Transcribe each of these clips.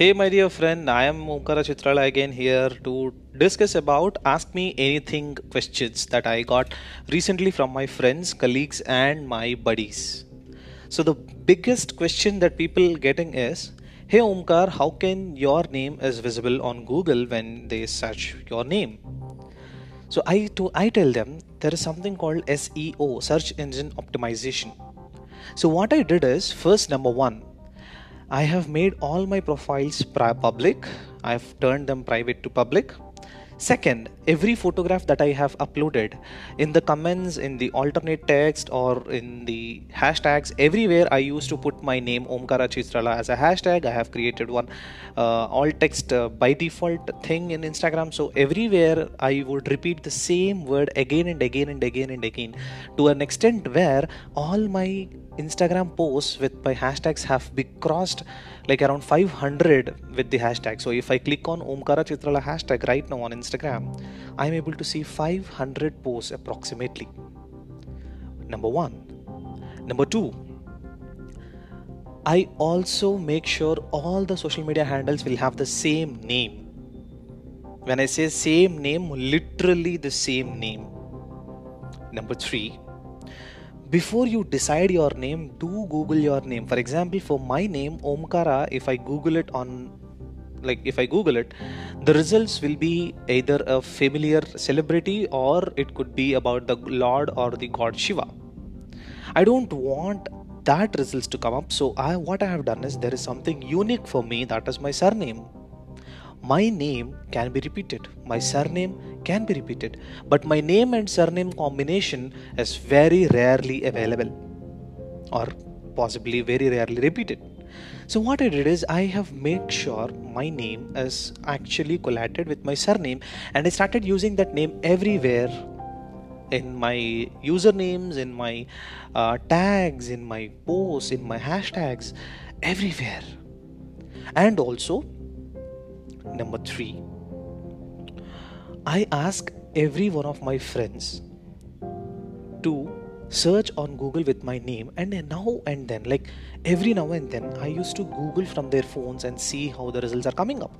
Hey, my dear friend, I am Omkara Cheetrala again here to discuss about Ask Me Anything questions that I got recently from my friends, colleagues, and my buddies. So, the biggest question that people getting is Hey Omkar, how can your name is visible on Google when they search your name? So I to I tell them there is something called SEO, search engine optimization. So what I did is first number 1 I have made all my profiles public. I've turned them private to public. Second, every photograph that I have uploaded in the comments, in the alternate text, or in the hashtags, everywhere I used to put my name Omkara Cheetrala as a hashtag. I have created one uh, all text uh, by default thing in Instagram. So everywhere I would repeat the same word again and again and again and again to an extent where all my Instagram posts with my hashtags have been crossed like around 500 with the hashtag. So if I click on Omkara Cheetrala hashtag right now on Instagram, I'm able to see 500 posts approximately. Number one. Number two, I also make sure all the social media handles will have the same name. When I say same name, literally the same name. Number three, before you decide your name do google your name. For example for my name omkara if i google it on like if i google it the results will be either a familiar celebrity or it could be about the lord or the god shiva. I don't want that results to come up. So i what i have done is there is something unique for me. That is my surname my name can be repeated, my surname can be repeated, but my name and surname combination is very rarely available or possibly very rarely repeated. So what I did is I have made sure my name is actually collated with my surname and I started using that name everywhere in my usernames, in my uh, tags, in my posts, in my hashtags, everywhere. And also Number three, I ask every one of my friends to search on Google with my name, and now and then, like every now and then, I used to Google from their phones and see how the results are coming up.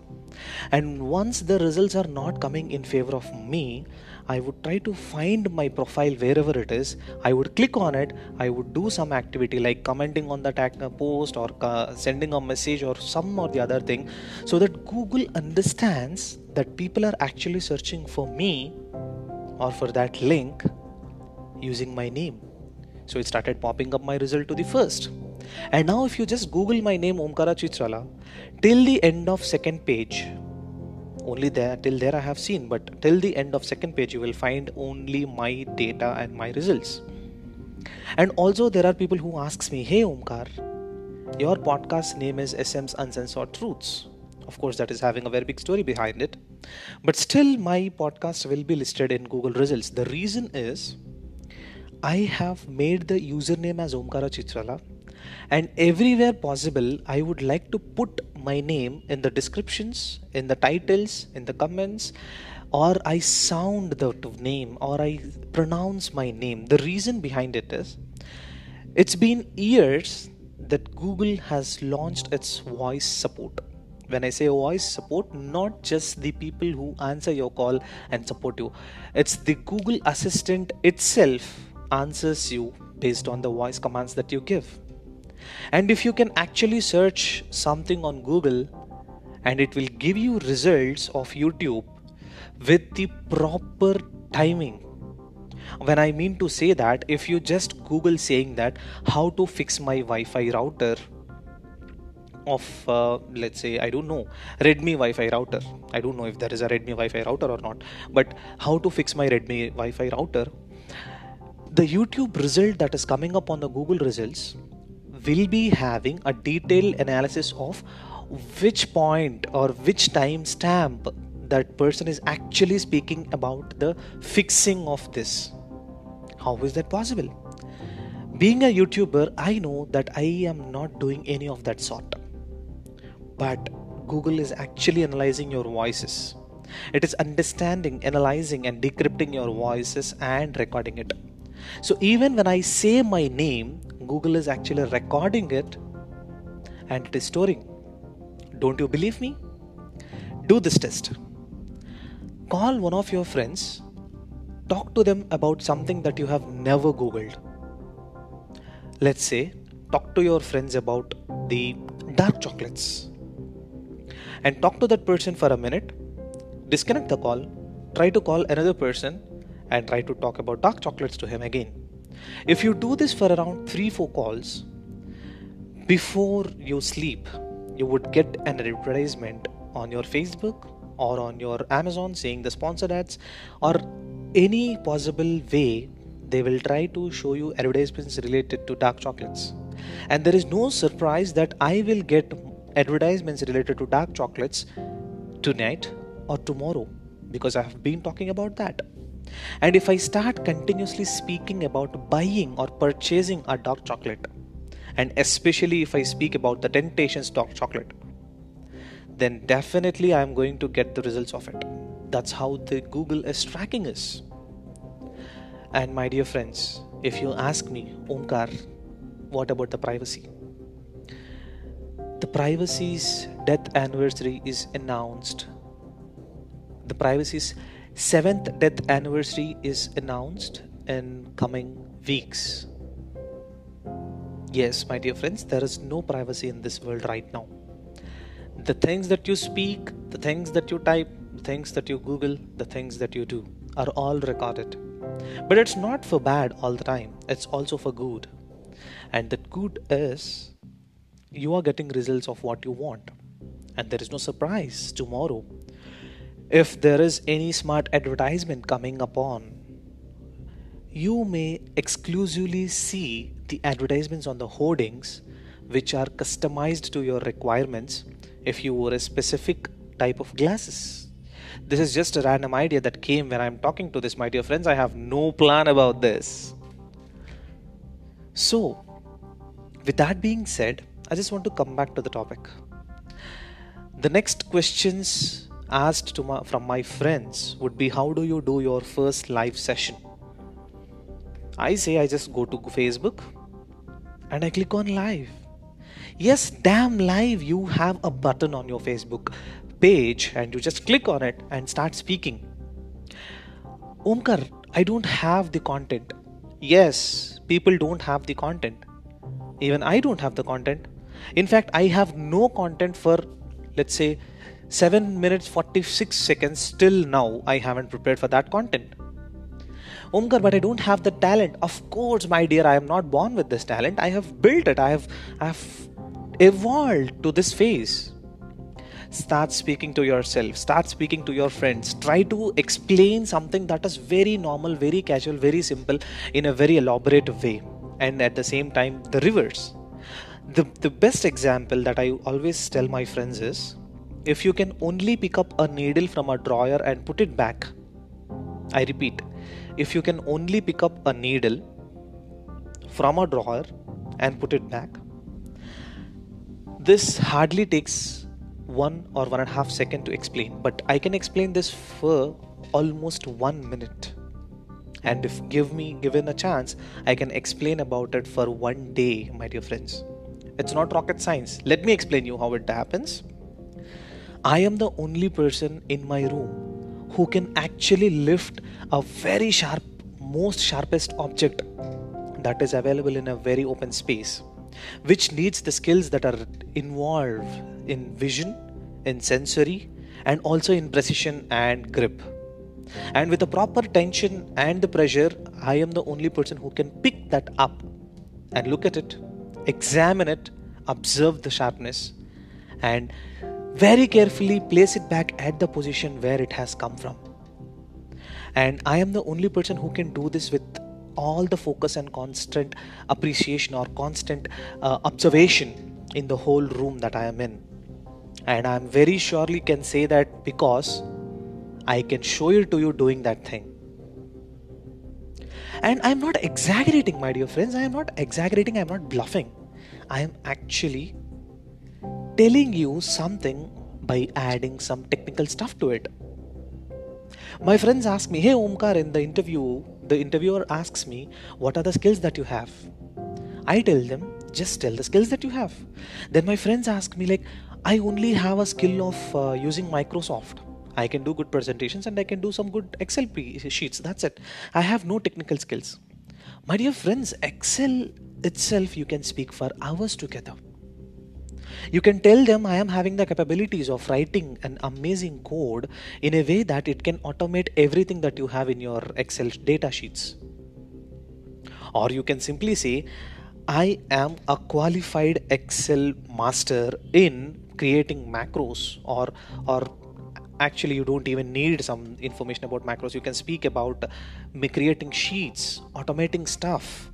And once the results are not coming in favor of me, I would try to find my profile wherever it is. I would click on it. I would do some activity like commenting on the tag post or sending a message or some or the other thing so that Google understands that people are actually searching for me or for that link using my name. So it started popping up my result to the first. And now if you just Google my name Omkara Cheetrala till the end of second page, only there till there I have seen, but till the end of second page you will find only my data and my results. And also there are people who asks me, Hey Omkar, your podcast name is SM's Uncensored Truths. Of course, that is having a very big story behind it. But still, my podcast will be listed in Google results. The reason is I have made the username as Omkara Cheetrala and everywhere possible i would like to put my name in the descriptions in the titles in the comments or i sound the name or i pronounce my name. The reason behind it is it's been years that google has launched its voice support. When i say voice support not just the people who answer your call and support you. It's the google assistant itself answers you based on the voice commands that you give and if you can actually search something on Google and it will give you results of YouTube with the proper timing. When I mean to say that, if you just Google saying that how to fix my Wi Fi router of uh, let's say I don't know Redmi Wi-Fi router. I don't know if there is a Redmi Wi-Fi router or not, but how to fix my Redmi Wi-Fi router. The YouTube result that is coming up on the Google results will be having a detailed analysis of which point or which time stamp that person is actually speaking about the fixing of this. How is that possible? Being a YouTuber, I know that I am not doing any of that sort. But Google is actually analyzing your voices. It is understanding, analyzing, and decrypting your voices and recording it. So even when I say my name, Google is actually recording it and it is storing. Don't you believe me? Do this test. Call one of your friends, talk to them about something that you have never Googled. Let's say, talk to your friends about the dark chocolates. And talk to that person for a minute, disconnect the call, try to call another person, and try to talk about dark chocolates to him again. If you do this for around 3 4 calls, before you sleep, you would get an advertisement on your Facebook or on your Amazon saying the sponsored ads or any possible way they will try to show you advertisements related to dark chocolates. And there is no surprise that I will get advertisements related to dark chocolates tonight or tomorrow because I have been talking about that. And if I start continuously speaking about buying or purchasing a dark chocolate, and especially if I speak about the Temptations dark chocolate, then definitely I'm going to get the results of it. That's how the Google is tracking us. And my dear friends, if you ask me, Omkar, what about the privacy? The privacy's death anniversary is announced. The privacy's seventh death anniversary is announced in coming weeks. Yes, my dear friends, there is no privacy in this world right now. The things that you speak, the things that you type, the things that you Google, the things that you do are all recorded. But it's not for bad all the time, it's also for good. And that good is you are getting results of what you want. And there is no surprise tomorrow if there is any smart advertisement coming upon, you may exclusively see the advertisements on the hoardings which are customized to your requirements if you wore a specific type of glasses. This is just a random idea that came when I'm talking to this, my dear friends. I have no plan about this. So, with that being said, I just want to come back to the topic. The next questions asked my, from my friends would be how do you do your first live session? I say i just go to facebook and i click on live. Yes damn live you have a button on your facebook page and you just click on it and start speaking. Omkar i don't have the content. Yes people don't have the content. Even i don't have the content. In fact i have no content for let's say 7 minutes 46 seconds still now I haven't prepared for that content. Omkar, but I don't have the talent. Of course, my dear, I am not born with this talent. I have built it. I have I have evolved to this phase. Start speaking to yourself, start speaking to your friends. Try to explain something that is very normal, very casual, very simple in a very elaborate way. And at the same time, the reverse. The, the best example that I always tell my friends is if you can only pick up a needle from a drawer and put it back, I repeat, if you can only pick up a needle from a drawer and put it back, this hardly takes one or one and a half second to explain, but I can explain this for almost one minute. And if give me given a chance, I can explain about it for one day, my dear friends. It's not rocket science. Let me explain you how it happens. I am the only person in my room who can actually lift a very sharp, most sharpest object that is available in a very open space, which needs the skills that are involved in vision, in sensory, and also in precision and grip. And with the proper tension and the pressure, I am the only person who can pick that up and look at it, examine it, observe the sharpness, and very carefully place it back at the position where it has come from. And I am the only person who can do this with all the focus and constant appreciation or constant uh, observation in the whole room that I am in. And I am very surely can say that because I can show it to you doing that thing. And I'm not exaggerating, my dear friends. I am not exaggerating. I'm not bluffing. I am actually telling you something by adding some technical stuff to it. My friends ask me, Hey Omkar, in the interview, the interviewer asks me, What are the skills that you have? I tell them, Just tell the skills that you have. Then my friends ask me, like, I only have a skill of uh, using Microsoft. I can do good presentations and I can do some good Excel sheets. That's it. I have no technical skills. My dear friends, Excel itself you can speak for hours together. You can tell them I am having the capabilities of writing an amazing code in a way that it can automate everything that you have in your Excel data sheets. Or you can simply say, I am a qualified Excel master in creating macros or or actually you don't even need some information about macros you can speak about uh, creating sheets automating stuff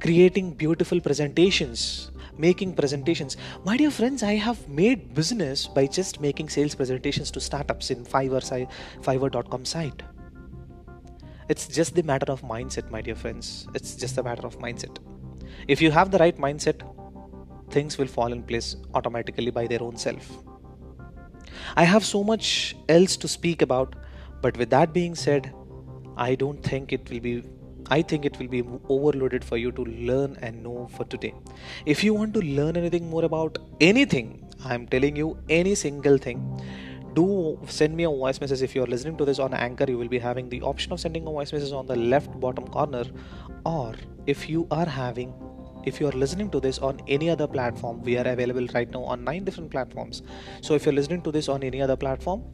creating beautiful presentations making presentations my dear friends i have made business by just making sales presentations to startups in fiverr fiverr.com site it's just the matter of mindset, my dear friends. It's just a matter of mindset. If you have the right mindset, things will fall in place automatically by their own self. I have so much else to speak about, but with that being said, I don't think it will be I think it will be overloaded for you to learn and know for today. If you want to learn anything more about anything, I'm telling you any single thing, do send me a voice message. If you're listening to this on anchor you will be having the option of sending a voice message on the left bottom corner. Or if you are having if you are listening to this on any other platform we are available right now on nine different platforms. So if you're listening to this on any other platform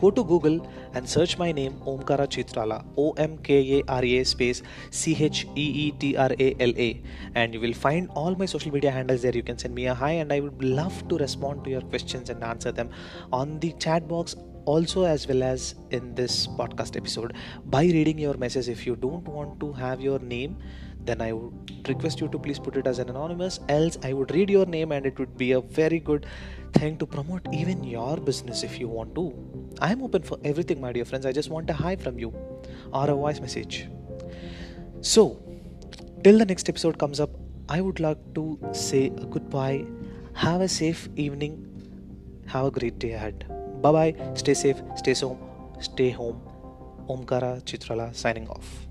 go to Google and search my name Omkara Cheetrala O M K A R A space C H E E T R A L A. And you will find all my social media handles there. You can send me a hi and I would love to respond to your questions and answer them on the chat box also as well as in this podcast episode. By reading your message if you don't want to have your name then I would request you to please put it as an anonymous. Else, I would read your name and it would be a very good thing to promote even your business if you want to. I am open for everything, my dear friends. I just want a hi from you or a voice message. So, till the next episode comes up, I would like to say a goodbye. Have a safe evening. Have a great day ahead. Bye bye. Stay safe. Stay home. Stay home. Omkara Cheetrala signing off.